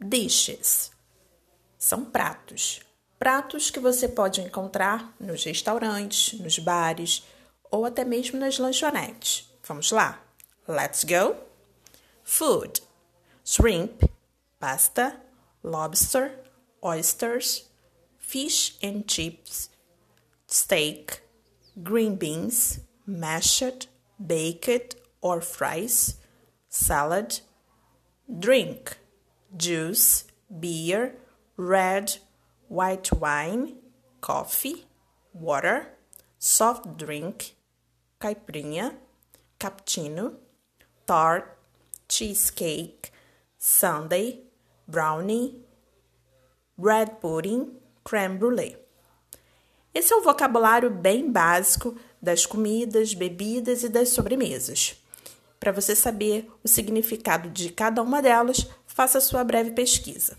dishes. São pratos. Pratos que você pode encontrar nos restaurantes, nos bares ou até mesmo nas lanchonetes. Vamos lá? Let's go! Food: shrimp, pasta, lobster, oysters, fish and chips, steak, green beans, mashed, baked or fries, salad, drink, juice, beer, red, white wine, coffee, water, soft drink, caipirinha, cappuccino, tart, cheesecake, sundae, brownie, red pudding, creme brulee. Esse é um vocabulário bem básico das comidas, bebidas e das sobremesas. Para você saber o significado de cada uma delas, faça sua breve pesquisa.